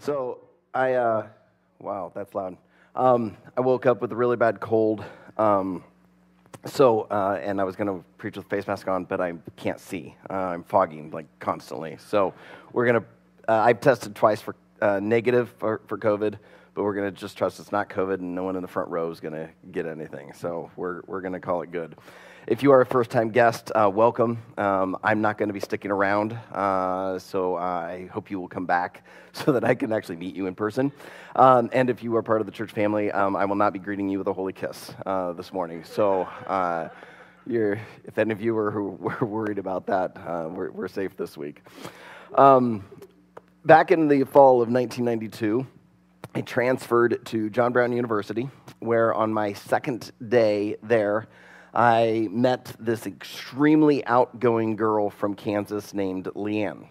So I, uh, wow, that's loud. Um, I woke up with a really bad cold. Um, so, uh, and I was going to preach with a face mask on, but I can't see. Uh, I'm fogging like constantly. So we're going to, uh, I've tested twice for uh, negative for, for COVID, but we're going to just trust it's not COVID and no one in the front row is going to get anything. So we're, we're going to call it good. If you are a first time guest, uh, welcome. Um, I'm not going to be sticking around, uh, so I hope you will come back so that I can actually meet you in person. Um, and if you are part of the church family, um, I will not be greeting you with a holy kiss uh, this morning. So uh, if any of you are who were worried about that, uh, we're, we're, safe this week. Um, back in the fall of 1992, I transferred to John Brown University, where on my second day there, I met this extremely outgoing girl from Kansas named Leanne.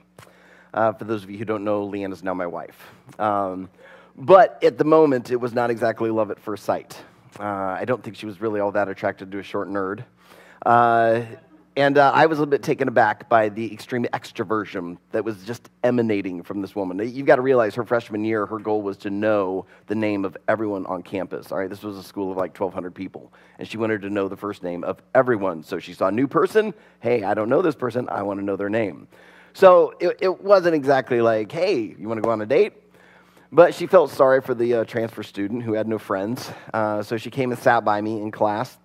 Uh, for those of you who don't know, Leanne is now my wife. Um, but at the moment, it was not exactly love at first sight. Uh, I don't think she was really all that attracted to a short nerd. Uh, and uh, I was a little bit taken aback by the extreme extroversion that was just emanating from this woman. You've got to realize her freshman year, her goal was to know the name of everyone on campus. All right, this was a school of like 1,200 people, and she wanted to know the first name of everyone. So she saw a new person. Hey, I don't know this person. I want to know their name. So it, it wasn't exactly like, hey, you want to go on a date? But she felt sorry for the uh, transfer student who had no friends. Uh, so she came and sat by me in class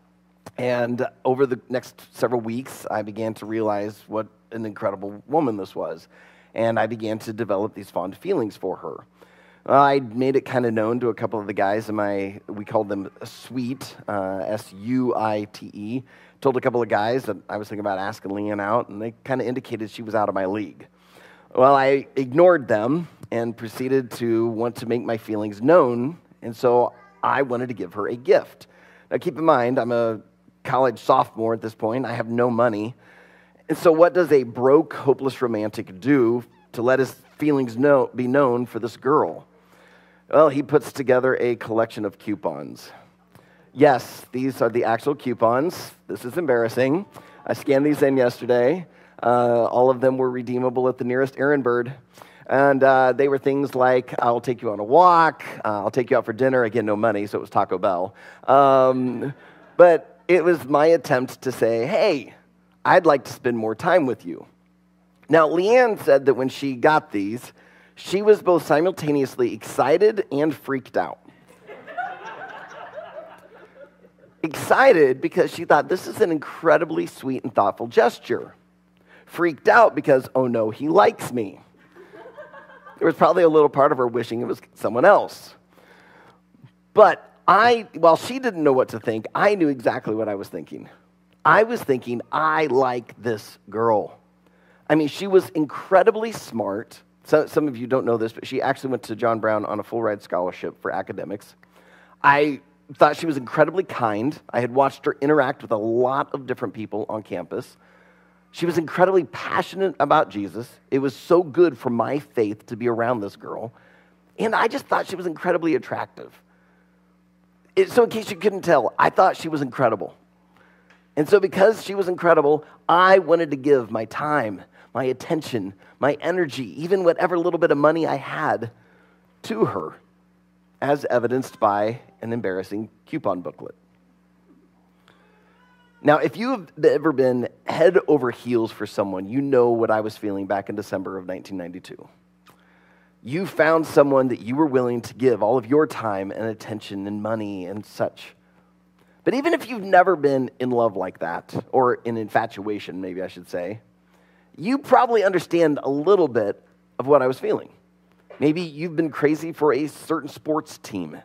and over the next several weeks, I began to realize what an incredible woman this was. And I began to develop these fond feelings for her. I made it kind of known to a couple of the guys in my, we called them Suite, uh, S U I T E. Told a couple of guys that I was thinking about asking Leanne out, and they kind of indicated she was out of my league. Well, I ignored them and proceeded to want to make my feelings known, and so I wanted to give her a gift. Now, keep in mind, I'm a college sophomore at this point. I have no money. And so, what does a broke, hopeless romantic do to let his feelings know, be known for this girl? Well, he puts together a collection of coupons. Yes, these are the actual coupons. This is embarrassing. I scanned these in yesterday. Uh, all of them were redeemable at the nearest errand bird. And uh, they were things like, I'll take you on a walk, uh, I'll take you out for dinner. Again, no money, so it was Taco Bell. Um, but it was my attempt to say, hey, I'd like to spend more time with you. Now, Leanne said that when she got these, she was both simultaneously excited and freaked out. excited because she thought this is an incredibly sweet and thoughtful gesture. Freaked out because, oh no, he likes me. There was probably a little part of her wishing it was someone else. But I, while she didn't know what to think, I knew exactly what I was thinking. I was thinking, I like this girl. I mean, she was incredibly smart. So, some of you don't know this, but she actually went to John Brown on a full ride scholarship for academics. I thought she was incredibly kind. I had watched her interact with a lot of different people on campus. She was incredibly passionate about Jesus. It was so good for my faith to be around this girl. And I just thought she was incredibly attractive it, so, in case you couldn't tell, I thought she was incredible. And so, because she was incredible, I wanted to give my time, my attention, my energy, even whatever little bit of money I had to her, as evidenced by an embarrassing coupon booklet. Now, if you've ever been head over heels for someone, you know what I was feeling back in December of 1992 you found someone that you were willing to give all of your time and attention and money and such. But even if you've never been in love like that, or in infatuation, maybe I should say, you probably understand a little bit of what I was feeling. Maybe you've been crazy for a certain sports team.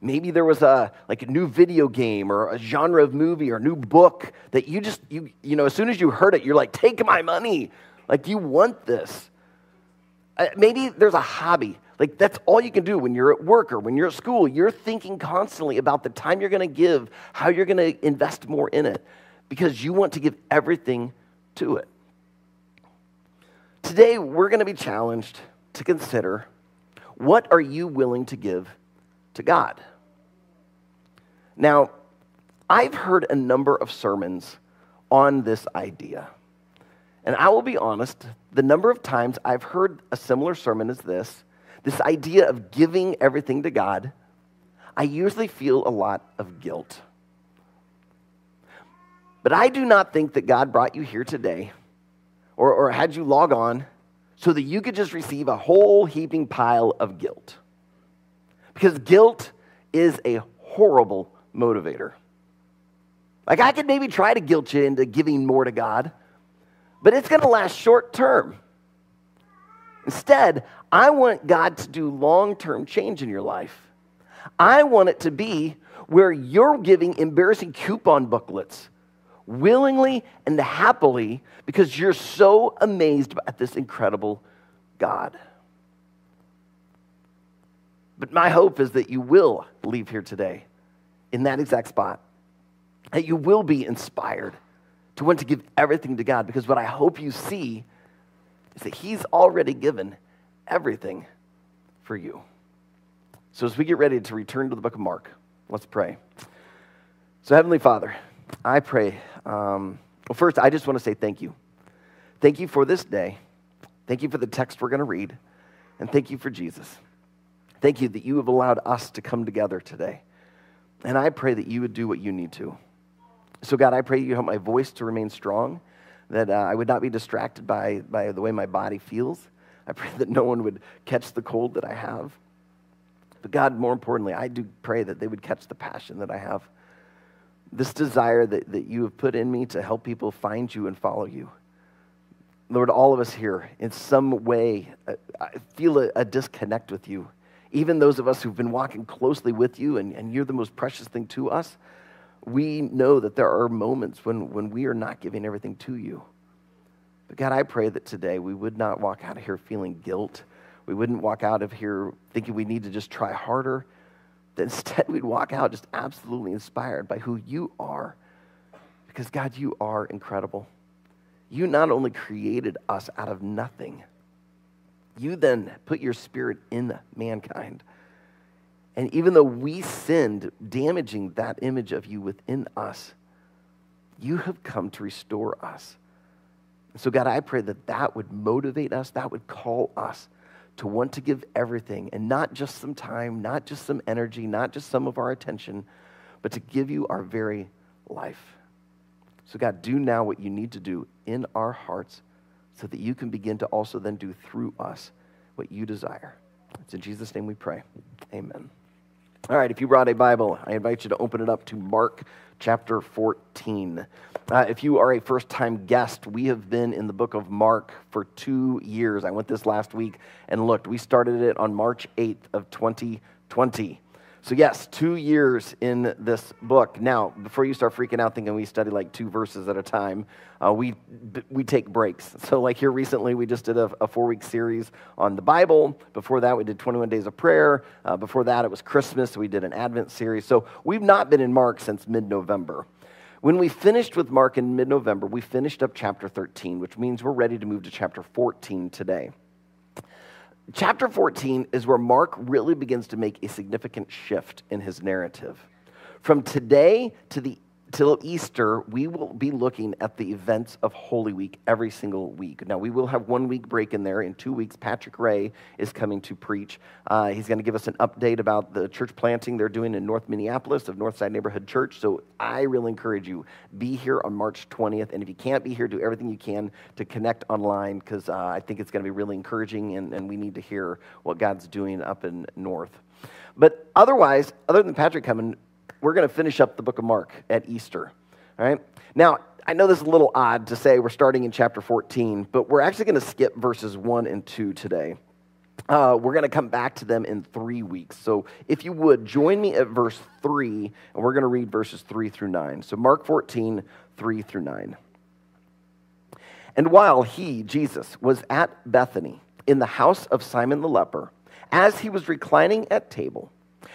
Maybe there was a like a new video game or a genre of movie or a new book that you just you you know as soon as you heard it you're like take my money. Like you want this. Uh, maybe there's a hobby. Like that's all you can do when you're at work or when you're at school. You're thinking constantly about the time you're going to give, how you're going to invest more in it, because you want to give everything to it. Today, we're going to be challenged to consider what are you willing to give to God? Now, I've heard a number of sermons on this idea. And I will be honest, the number of times I've heard a similar sermon as this this idea of giving everything to God, I usually feel a lot of guilt. But I do not think that God brought you here today or, or had you log on so that you could just receive a whole heaping pile of guilt. Because guilt is a horrible motivator. Like, I could maybe try to guilt you into giving more to God, but it's going to last short term. Instead, I want God to do long term change in your life. I want it to be where you're giving embarrassing coupon booklets willingly and happily because you're so amazed at this incredible God. But my hope is that you will leave here today in that exact spot, that you will be inspired to want to give everything to God because what I hope you see is that He's already given everything for you. So, as we get ready to return to the book of Mark, let's pray. So, Heavenly Father, I pray. Um, well, first, I just want to say thank you. Thank you for this day. Thank you for the text we're going to read. And thank you for Jesus. Thank you that you have allowed us to come together today. And I pray that you would do what you need to. So, God, I pray you help my voice to remain strong, that uh, I would not be distracted by, by the way my body feels. I pray that no one would catch the cold that I have. But, God, more importantly, I do pray that they would catch the passion that I have this desire that, that you have put in me to help people find you and follow you. Lord, all of us here, in some way, uh, I feel a, a disconnect with you. Even those of us who've been walking closely with you and, and you're the most precious thing to us, we know that there are moments when, when we are not giving everything to you. But God, I pray that today we would not walk out of here feeling guilt. We wouldn't walk out of here thinking we need to just try harder that instead we'd walk out just absolutely inspired by who you are. Because, God, you are incredible. You not only created us out of nothing, you then put your spirit in mankind. And even though we sinned, damaging that image of you within us, you have come to restore us. So, God, I pray that that would motivate us, that would call us to want to give everything and not just some time, not just some energy, not just some of our attention, but to give you our very life. So, God, do now what you need to do in our hearts so that you can begin to also then do through us what you desire. It's in Jesus' name we pray. Amen. All right, if you brought a Bible, I invite you to open it up to Mark chapter 14. Uh, if you are a first time guest, we have been in the book of Mark for two years. I went this last week and looked. We started it on March 8th of 2020. So, yes, two years in this book. Now, before you start freaking out thinking we study like two verses at a time, uh, we, we take breaks. So, like here recently, we just did a, a four week series on the Bible. Before that, we did 21 days of prayer. Uh, before that, it was Christmas. So we did an Advent series. So, we've not been in Mark since mid November. When we finished with Mark in mid November, we finished up chapter 13, which means we're ready to move to chapter 14 today chapter 14 is where Mark really begins to make a significant shift in his narrative. From today to the till Easter, we will be looking at the events of Holy Week every single week. Now, we will have one week break in there. In two weeks, Patrick Ray is coming to preach. Uh, he's going to give us an update about the church planting they're doing in North Minneapolis of Northside Neighborhood Church. So I really encourage you, be here on March 20th. And if you can't be here, do everything you can to connect online because uh, I think it's going to be really encouraging and, and we need to hear what God's doing up in North. But otherwise, other than Patrick coming, we're going to finish up the book of Mark at Easter. All right? Now, I know this is a little odd to say we're starting in chapter 14, but we're actually going to skip verses 1 and 2 today. Uh, we're going to come back to them in three weeks. So if you would, join me at verse 3, and we're going to read verses 3 through 9. So Mark 14, 3 through 9. And while he, Jesus, was at Bethany in the house of Simon the leper, as he was reclining at table,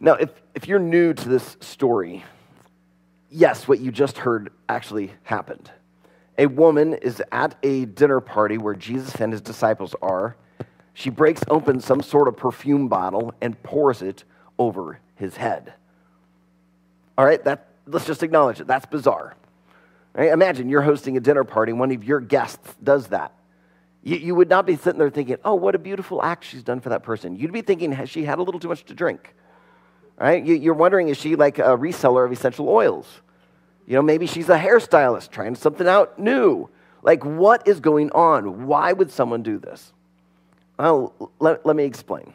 Now, if, if you're new to this story, yes, what you just heard actually happened. A woman is at a dinner party where Jesus and his disciples are, she breaks open some sort of perfume bottle and pours it over his head. All right, that, let's just acknowledge it. That's bizarre. Right? Imagine you're hosting a dinner party, one of your guests does that. You, you would not be sitting there thinking, oh, what a beautiful act she's done for that person. You'd be thinking, she had a little too much to drink? Right? You, you're wondering, is she like a reseller of essential oils? You know, maybe she's a hairstylist trying something out new. Like, what is going on? Why would someone do this? Well, let, let me explain.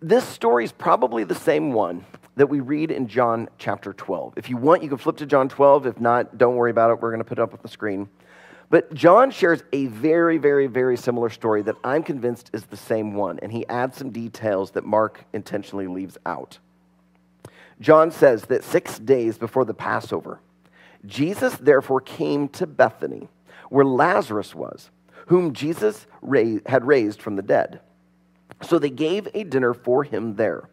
This story is probably the same one that we read in John chapter 12. If you want, you can flip to John 12. If not, don't worry about it. We're going to put it up on the screen. But John shares a very, very, very similar story that I'm convinced is the same one, and he adds some details that Mark intentionally leaves out. John says that six days before the Passover, Jesus therefore came to Bethany, where Lazarus was whom Jesus had raised from the dead. So they gave a dinner for him there.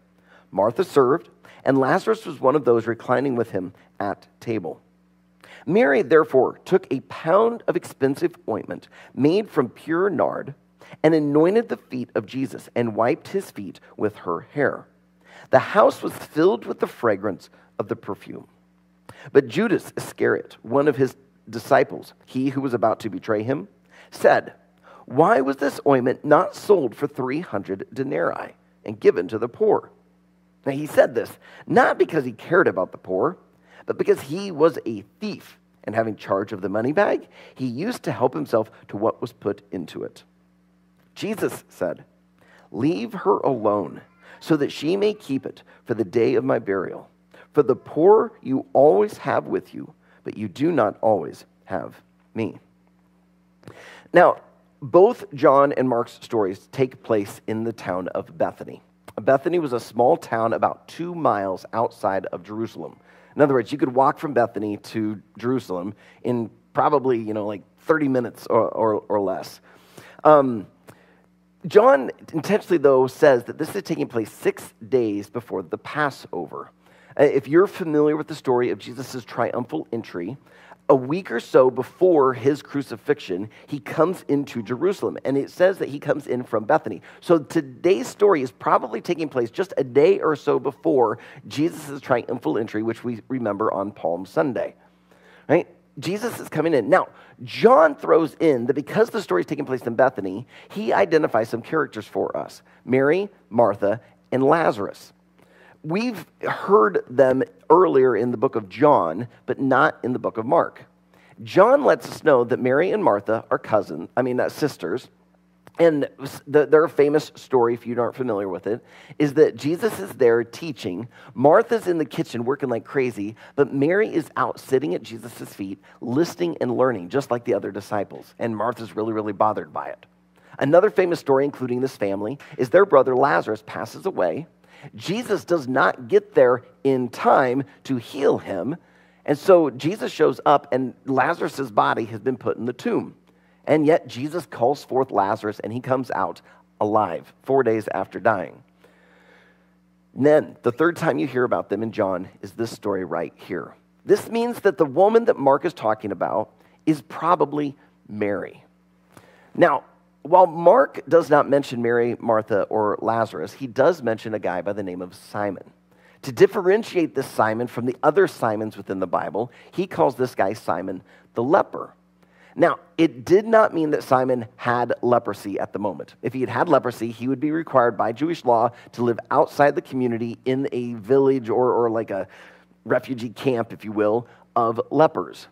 Martha served, and Lazarus was one of those reclining with him at table. Mary, therefore, took a pound of expensive ointment made from pure nard and anointed the feet of Jesus and wiped his feet with her hair. The house was filled with the fragrance of the perfume. But Judas Iscariot, one of his disciples, he who was about to betray him, said, Why was this ointment not sold for 300 denarii and given to the poor? Now he said this not because he cared about the poor, but because he was a thief, and having charge of the money bag, he used to help himself to what was put into it. Jesus said, Leave her alone, so that she may keep it for the day of my burial. For the poor you always have with you, but you do not always have me. Now, both John and Mark's stories take place in the town of Bethany. Bethany was a small town about two miles outside of Jerusalem. In other words, you could walk from Bethany to Jerusalem in probably, you know, like 30 minutes or, or, or less. Um, John intentionally, though, says that this is taking place six days before the Passover. Uh, if you're familiar with the story of Jesus' triumphal entry, a week or so before his crucifixion, he comes into Jerusalem. And it says that he comes in from Bethany. So today's story is probably taking place just a day or so before Jesus' triumphal entry, which we remember on Palm Sunday. Right? Jesus is coming in. Now, John throws in that because the story is taking place in Bethany, he identifies some characters for us Mary, Martha, and Lazarus we've heard them earlier in the book of John, but not in the book of Mark. John lets us know that Mary and Martha are cousins, I mean, uh, sisters. And the, their famous story, if you aren't familiar with it, is that Jesus is there teaching. Martha's in the kitchen working like crazy, but Mary is out sitting at Jesus' feet, listening and learning, just like the other disciples. And Martha's really, really bothered by it. Another famous story, including this family, is their brother Lazarus passes away, Jesus does not get there in time to heal him. And so Jesus shows up, and Lazarus' body has been put in the tomb. And yet Jesus calls forth Lazarus, and he comes out alive four days after dying. And then, the third time you hear about them in John is this story right here. This means that the woman that Mark is talking about is probably Mary. Now, while Mark does not mention Mary, Martha, or Lazarus, he does mention a guy by the name of Simon. To differentiate this Simon from the other Simons within the Bible, he calls this guy Simon the leper. Now, it did not mean that Simon had leprosy at the moment. If he had had leprosy, he would be required by Jewish law to live outside the community in a village or, or like a refugee camp, if you will, of lepers.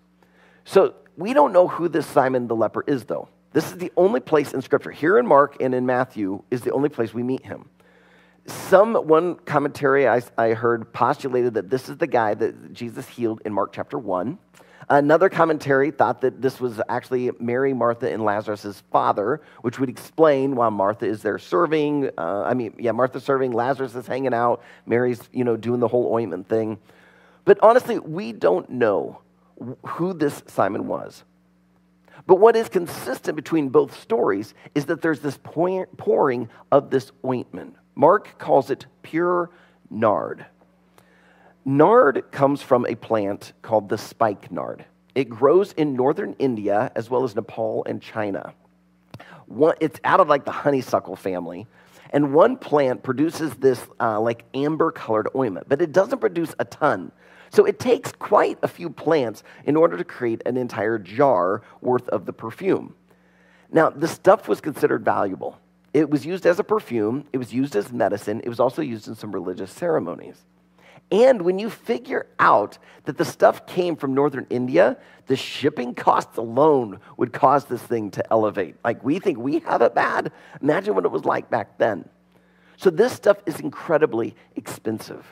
So we don't know who this Simon the leper is, though. This is the only place in Scripture, here in Mark and in Matthew, is the only place we meet him. some one commentary I, I heard postulated that this is the guy that Jesus healed in Mark chapter 1. Another commentary thought that this was actually Mary, Martha, and Lazarus' father, which would explain why Martha is there serving. Uh, I mean, yeah, Martha's serving, Lazarus is hanging out, Mary's, you know, doing the whole ointment thing. But honestly, we don't know who this Simon was. But what is consistent between both stories is that there's this pouring of this ointment. Mark calls it pure nard. Nard comes from a plant called the spikenard. It grows in northern India as well as Nepal and China. It's out of like the honeysuckle family. And one plant produces this uh, like amber colored ointment, but it doesn't produce a ton. So it takes quite a few plants in order to create an entire jar worth of the perfume. Now, the stuff was considered valuable. It was used as a perfume, it was used as medicine, it was also used in some religious ceremonies. And when you figure out that the stuff came from northern India, the shipping costs alone would cause this thing to elevate. Like we think we have it bad. Imagine what it was like back then. So this stuff is incredibly expensive.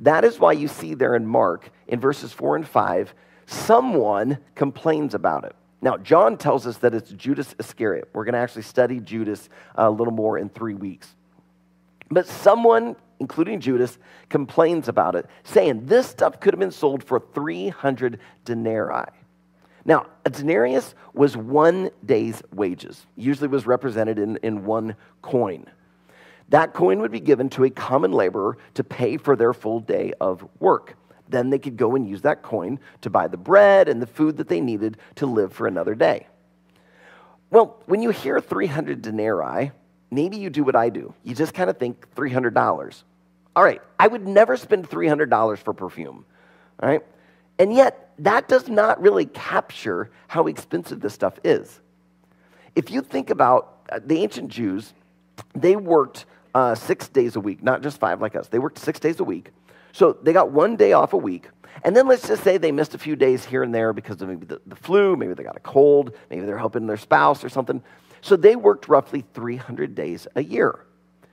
That is why you see there in Mark, in verses 4 and 5, someone complains about it. Now, John tells us that it's Judas Iscariot. We're going to actually study Judas uh, a little more in three weeks. But someone, including Judas, complains about it, saying this stuff could have been sold for 300 denarii. Now, a denarius was one day's wages, usually was represented in, in one coin. That coin would be given to a common laborer to pay for their full day of work. Then they could go and use that coin to buy the bread and the food that they needed to live for another day. Well, when you hear 300 denarii, maybe you do what I do. You just kind of think $300. All right, I would never spend $300 for perfume. All right? And yet, that does not really capture how expensive this stuff is. If you think about uh, the ancient Jews, they worked uh, six days a week, not just five like us. They worked six days a week. So they got one day off a week. And then let's just say they missed a few days here and there because of maybe the, the flu, maybe they got a cold, maybe they're helping their spouse or something. So they worked roughly 300 days a year.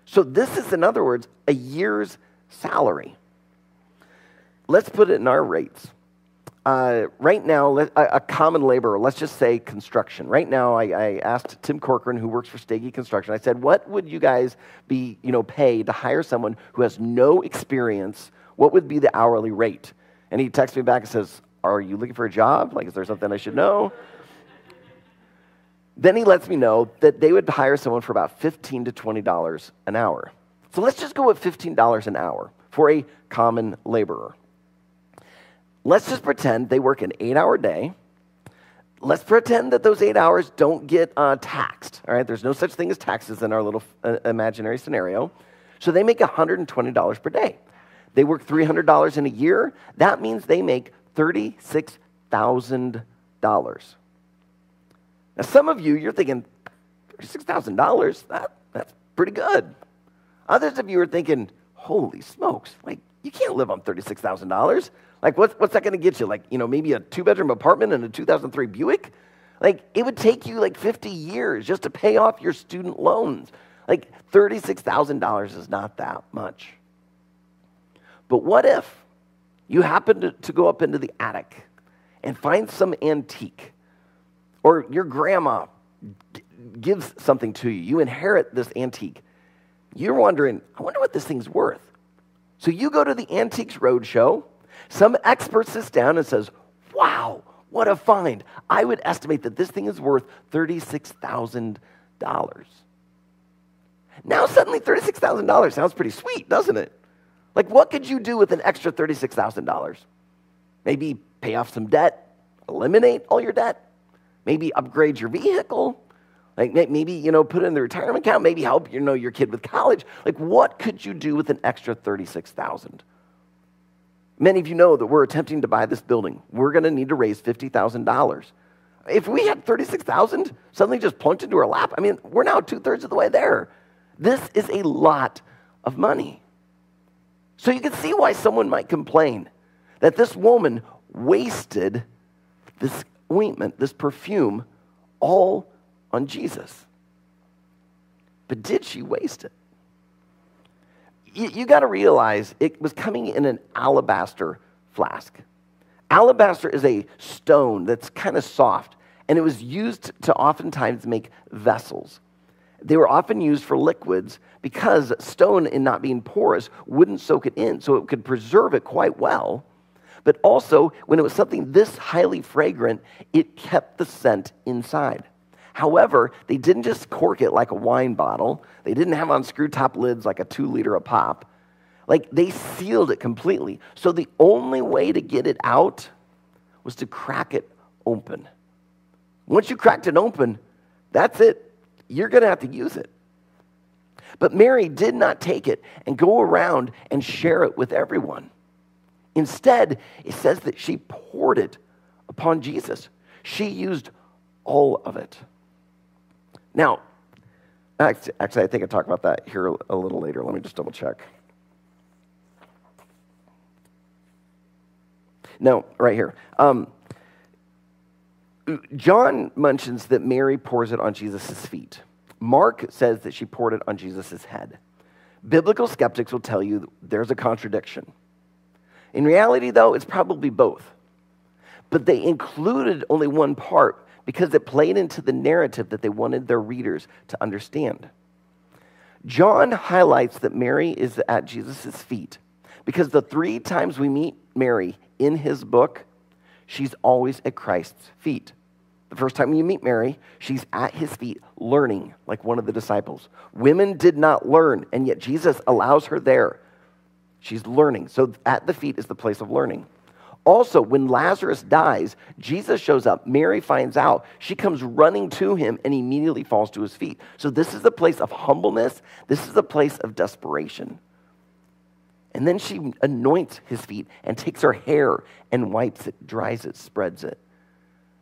So this is, in other words, a year's salary. Let's put it in our rates. Uh, right now, a, a, common laborer, let's just say construction. Right now, I, I, asked Tim Corcoran, who works for Stege Construction, I said, what would you guys be, you know, pay to hire someone who has no experience? What would be the hourly rate? And he texts me back and says, are you looking for a job? Like, is there something I should know? then he lets me know that they would hire someone for about 15 to $20 an hour. So let's just go with $15 an hour for a common laborer. Let's just pretend they work an eight hour day. Let's pretend that those eight hours don't get uh, taxed. All right, there's no such thing as taxes in our little uh, imaginary scenario. So they make $120 per day. They work $300 in a year. That means they make $36,000. Now, some of you, you're thinking, $36,000? That, that's pretty good. Others of you are thinking, holy smokes, like, you can't live on $36,000. Like, what's, what's that going to get you? Like, you know, maybe a two bedroom apartment and a 2003 Buick? Like, it would take you like 50 years just to pay off your student loans. Like, $36,000 is not that much. But what if you happen to, to go up into the attic and find some antique, or your grandma gives something to you? You inherit this antique. You're wondering, I wonder what this thing's worth. So you go to the Antiques Roadshow some expert sits down and says, Wow, what a find. I would estimate that this thing is worth $36,000. Now, suddenly, $36,000 sounds pretty sweet, doesn't it? Like, what could you do with an extra $36,000? Maybe pay off some debt, eliminate all your debt, maybe upgrade your vehicle, like maybe, you know, put it in the retirement account, maybe help, you know, your kid with college. Like, what could you do with an extra 36000 Many of you know that we're attempting to buy this building. We're going to need to raise $50,000. If we had 36,000 suddenly just plunked into our lap, I mean, we're now two thirds of the way there. This is a lot of money. So you can see why someone might complain that this woman wasted this ointment, this perfume, all on Jesus. But did she waste it? You, you got to realize it was coming in an alabaster flask. Alabaster is a stone that's kind of soft, and it was used to oftentimes make vessels. They were often used for liquids because stone, in not being porous, wouldn't soak it in, so it could preserve it quite well. But also, when it was something this highly fragrant, it kept the scent inside. However, they didn't just cork it like a wine bottle. They didn't have on screw top lids like a two liter of pop. Like they sealed it completely. So the only way to get it out was to crack it open. Once you cracked it open, that's it. You're going to have to use it. But Mary did not take it and go around and share it with everyone. Instead, it says that she poured it upon Jesus. She used all of it. Now, actually, I think I talk about that here a little later. Let me just double check. No, right here. Um, John mentions that Mary pours it on Jesus' feet. Mark says that she poured it on Jesus' head. Biblical skeptics will tell you there's a contradiction. In reality, though, it's probably both. But they included only one part because it played into the narrative that they wanted their readers to understand. John highlights that Mary is at Jesus' feet because the three times we meet Mary in his book, she's always at Christ's feet. The first time you meet Mary, she's at his feet learning like one of the disciples. Women did not learn, and yet Jesus allows her there. She's learning. So at the feet is the place of learning. Also, when Lazarus dies, Jesus shows up. Mary finds out. She comes running to him and immediately falls to his feet. So, this is a place of humbleness. This is a place of desperation. And then she anoints his feet and takes her hair and wipes it, dries it, spreads it.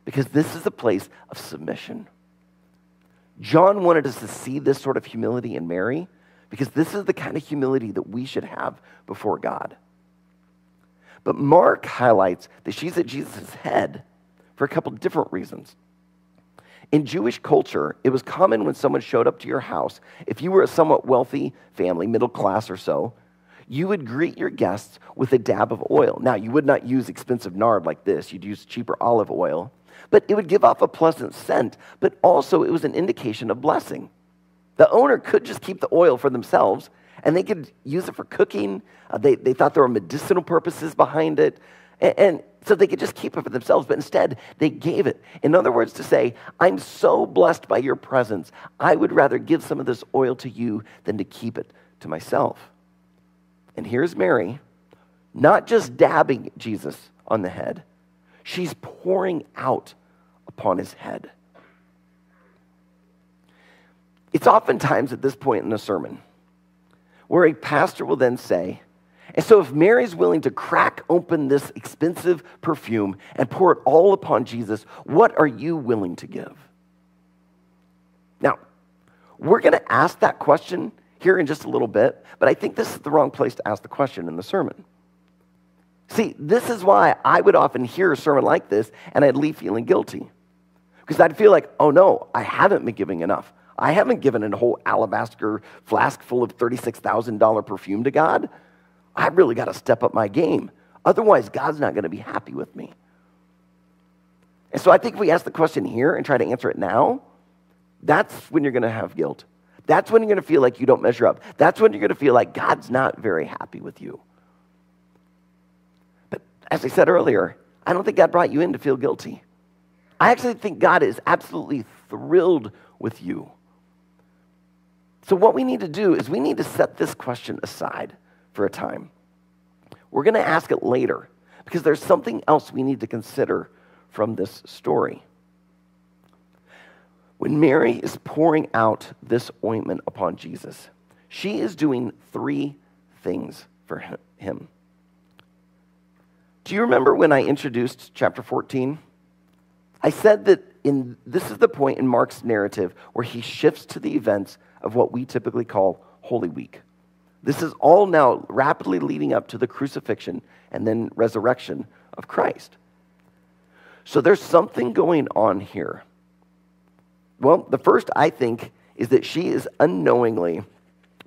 Because this is a place of submission. John wanted us to see this sort of humility in Mary because this is the kind of humility that we should have before God. But Mark highlights that she's at Jesus' head for a couple of different reasons. In Jewish culture, it was common when someone showed up to your house, if you were a somewhat wealthy family, middle class or so, you would greet your guests with a dab of oil. Now, you would not use expensive nard like this, you'd use cheaper olive oil, but it would give off a pleasant scent, but also it was an indication of blessing. The owner could just keep the oil for themselves and they could use it for cooking. Uh, they, they thought there were medicinal purposes behind it. And, and so they could just keep it for themselves, but instead they gave it. In other words, to say, I'm so blessed by your presence, I would rather give some of this oil to you than to keep it to myself. And here's Mary, not just dabbing Jesus on the head, she's pouring out upon his head. It's oftentimes at this point in the sermon where a pastor will then say, and so if Mary's willing to crack open this expensive perfume and pour it all upon Jesus, what are you willing to give? Now, we're going to ask that question here in just a little bit, but I think this is the wrong place to ask the question in the sermon. See, this is why I would often hear a sermon like this and I'd leave feeling guilty. Because I'd feel like, oh no, I haven't been giving enough. I haven't given a whole alabaster flask full of $36,000 perfume to God. I really got to step up my game. Otherwise, God's not going to be happy with me. And so I think if we ask the question here and try to answer it now, that's when you're going to have guilt. That's when you're going to feel like you don't measure up. That's when you're going to feel like God's not very happy with you. But as I said earlier, I don't think God brought you in to feel guilty. I actually think God is absolutely thrilled with you. So, what we need to do is we need to set this question aside for a time. We're going to ask it later because there's something else we need to consider from this story. When Mary is pouring out this ointment upon Jesus, she is doing three things for him. Do you remember when I introduced chapter 14? I said that in, this is the point in Mark's narrative where he shifts to the events of what we typically call Holy Week. This is all now rapidly leading up to the crucifixion and then resurrection of Christ. So there's something going on here. Well, the first, I think, is that she is unknowingly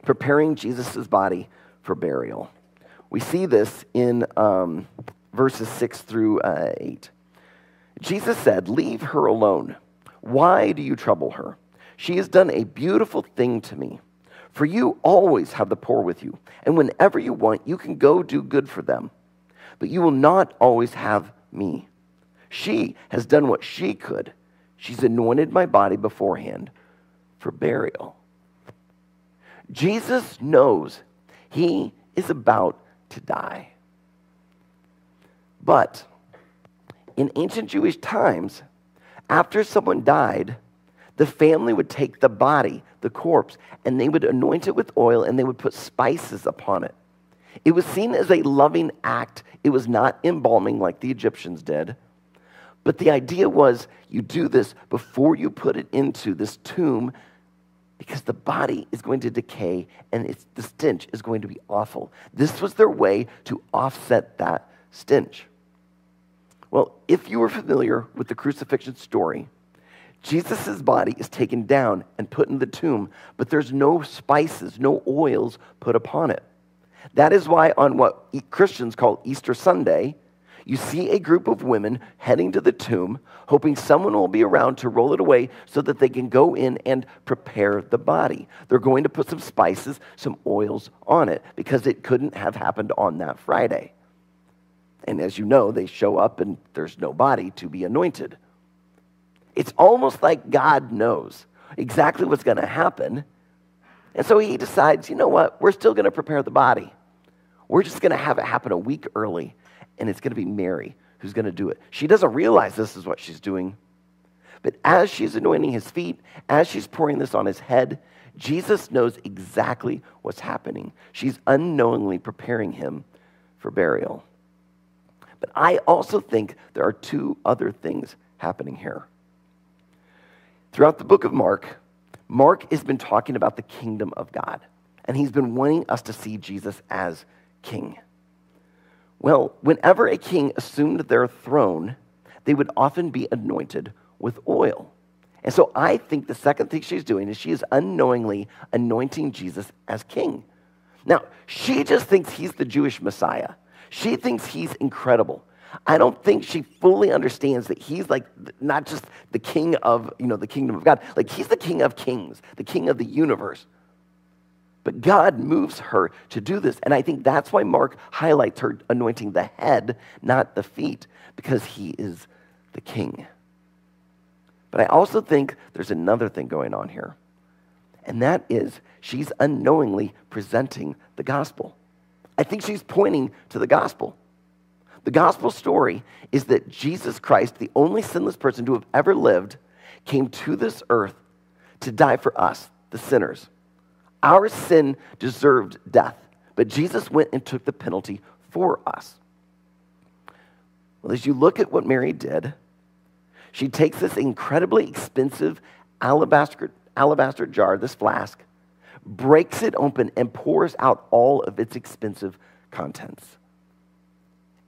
preparing Jesus' body for burial. We see this in um, verses 6 through uh, 8. Jesus said, Leave her alone. Why do you trouble her? She has done a beautiful thing to me. For you always have the poor with you, and whenever you want, you can go do good for them. But you will not always have me. She has done what she could. She's anointed my body beforehand for burial. Jesus knows he is about to die. But in ancient Jewish times, after someone died, the family would take the body, the corpse, and they would anoint it with oil and they would put spices upon it. It was seen as a loving act. It was not embalming like the Egyptians did. But the idea was you do this before you put it into this tomb because the body is going to decay and the stench is going to be awful. This was their way to offset that stench. Well, if you were familiar with the crucifixion story, Jesus' body is taken down and put in the tomb, but there's no spices, no oils put upon it. That is why, on what Christians call Easter Sunday, you see a group of women heading to the tomb, hoping someone will be around to roll it away so that they can go in and prepare the body. They're going to put some spices, some oils on it, because it couldn't have happened on that Friday. And as you know, they show up and there's no body to be anointed. It's almost like God knows exactly what's going to happen. And so he decides, you know what? We're still going to prepare the body. We're just going to have it happen a week early, and it's going to be Mary who's going to do it. She doesn't realize this is what she's doing. But as she's anointing his feet, as she's pouring this on his head, Jesus knows exactly what's happening. She's unknowingly preparing him for burial. But I also think there are two other things happening here. Throughout the book of Mark, Mark has been talking about the kingdom of God, and he's been wanting us to see Jesus as king. Well, whenever a king assumed their throne, they would often be anointed with oil. And so I think the second thing she's doing is she is unknowingly anointing Jesus as king. Now, she just thinks he's the Jewish Messiah. She thinks he's incredible. I don't think she fully understands that he's like not just the king of, you know, the kingdom of God. Like he's the king of kings, the king of the universe. But God moves her to do this. And I think that's why Mark highlights her anointing the head, not the feet, because he is the king. But I also think there's another thing going on here. And that is she's unknowingly presenting the gospel. I think she's pointing to the gospel. The gospel story is that Jesus Christ, the only sinless person to have ever lived, came to this earth to die for us, the sinners. Our sin deserved death, but Jesus went and took the penalty for us. Well, as you look at what Mary did, she takes this incredibly expensive alabaster, alabaster jar, this flask, breaks it open, and pours out all of its expensive contents.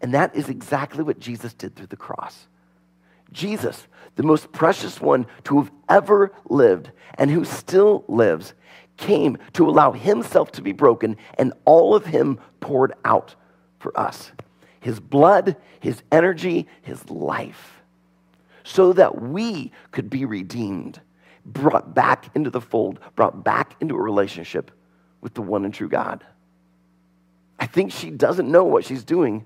And that is exactly what Jesus did through the cross. Jesus, the most precious one to have ever lived and who still lives, came to allow himself to be broken and all of him poured out for us. His blood, his energy, his life, so that we could be redeemed brought back into the fold, brought back into a relationship with the one and true God. I think she doesn't know what she's doing,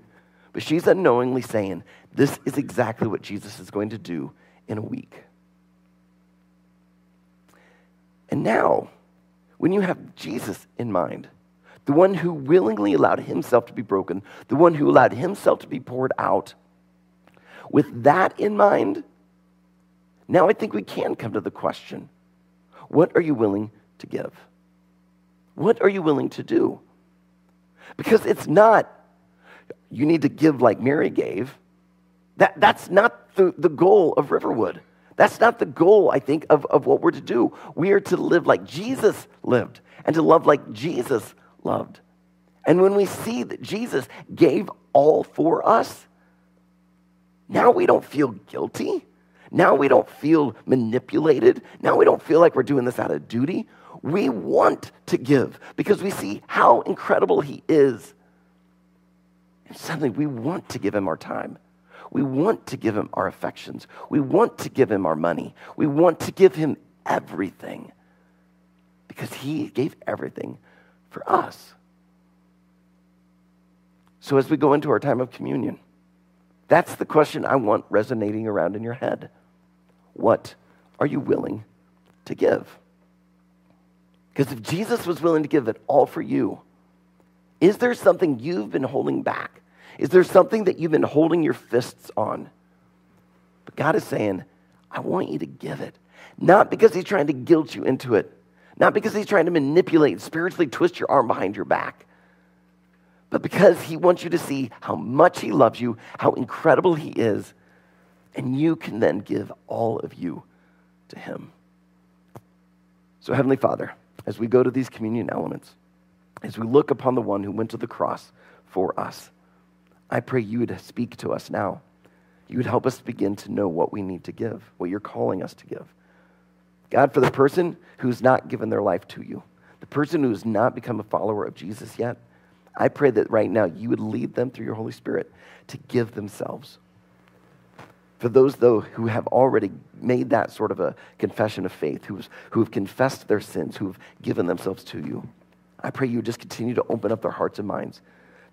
but she's unknowingly saying, This is exactly what Jesus is going to do in a week. And now, when you have Jesus in mind, the one who willingly allowed himself to be broken, the one who allowed himself to be poured out, with that in mind, now I think we can come to the question what are you willing to give? What are you willing to do? Because it's not you need to give like Mary gave. That, that's not the, the goal of Riverwood. That's not the goal, I think, of, of what we're to do. We are to live like Jesus lived and to love like Jesus loved. And when we see that Jesus gave all for us, now we don't feel guilty. Now we don't feel manipulated. Now we don't feel like we're doing this out of duty. We want to give because we see how incredible He is. Suddenly we want to give Him our time. We want to give Him our affections. We want to give Him our money. We want to give Him everything because He gave everything for us. So as we go into our time of communion, that's the question I want resonating around in your head. What are you willing to give? Because if Jesus was willing to give it all for you, is there something you've been holding back? Is there something that you've been holding your fists on? But God is saying, I want you to give it. Not because He's trying to guilt you into it, not because He's trying to manipulate, and spiritually twist your arm behind your back but because He wants you to see how much He loves you, how incredible He is, and you can then give all of you to Him. So, Heavenly Father, as we go to these communion elements, as we look upon the one who went to the cross for us, I pray you would speak to us now. You would help us begin to know what we need to give, what you're calling us to give. God, for the person who's not given their life to you, the person who has not become a follower of Jesus yet, I pray that right now you would lead them through your Holy Spirit to give themselves. For those, though, who have already made that sort of a confession of faith, who's, who have confessed their sins, who have given themselves to you, I pray you would just continue to open up their hearts and minds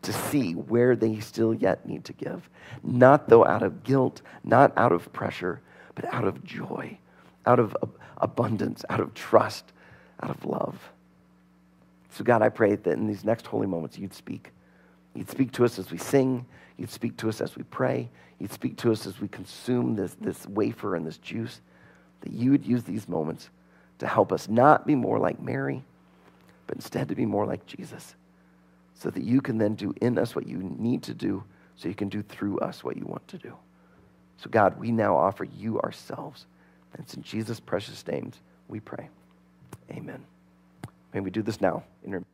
to see where they still yet need to give. Not, though, out of guilt, not out of pressure, but out of joy, out of abundance, out of trust, out of love. So, God, I pray that in these next holy moments, you'd speak. You'd speak to us as we sing. You'd speak to us as we pray. You'd speak to us as we consume this, this wafer and this juice. That you would use these moments to help us not be more like Mary, but instead to be more like Jesus. So that you can then do in us what you need to do, so you can do through us what you want to do. So, God, we now offer you ourselves. And it's in Jesus' precious names we pray. Amen. May we do this now in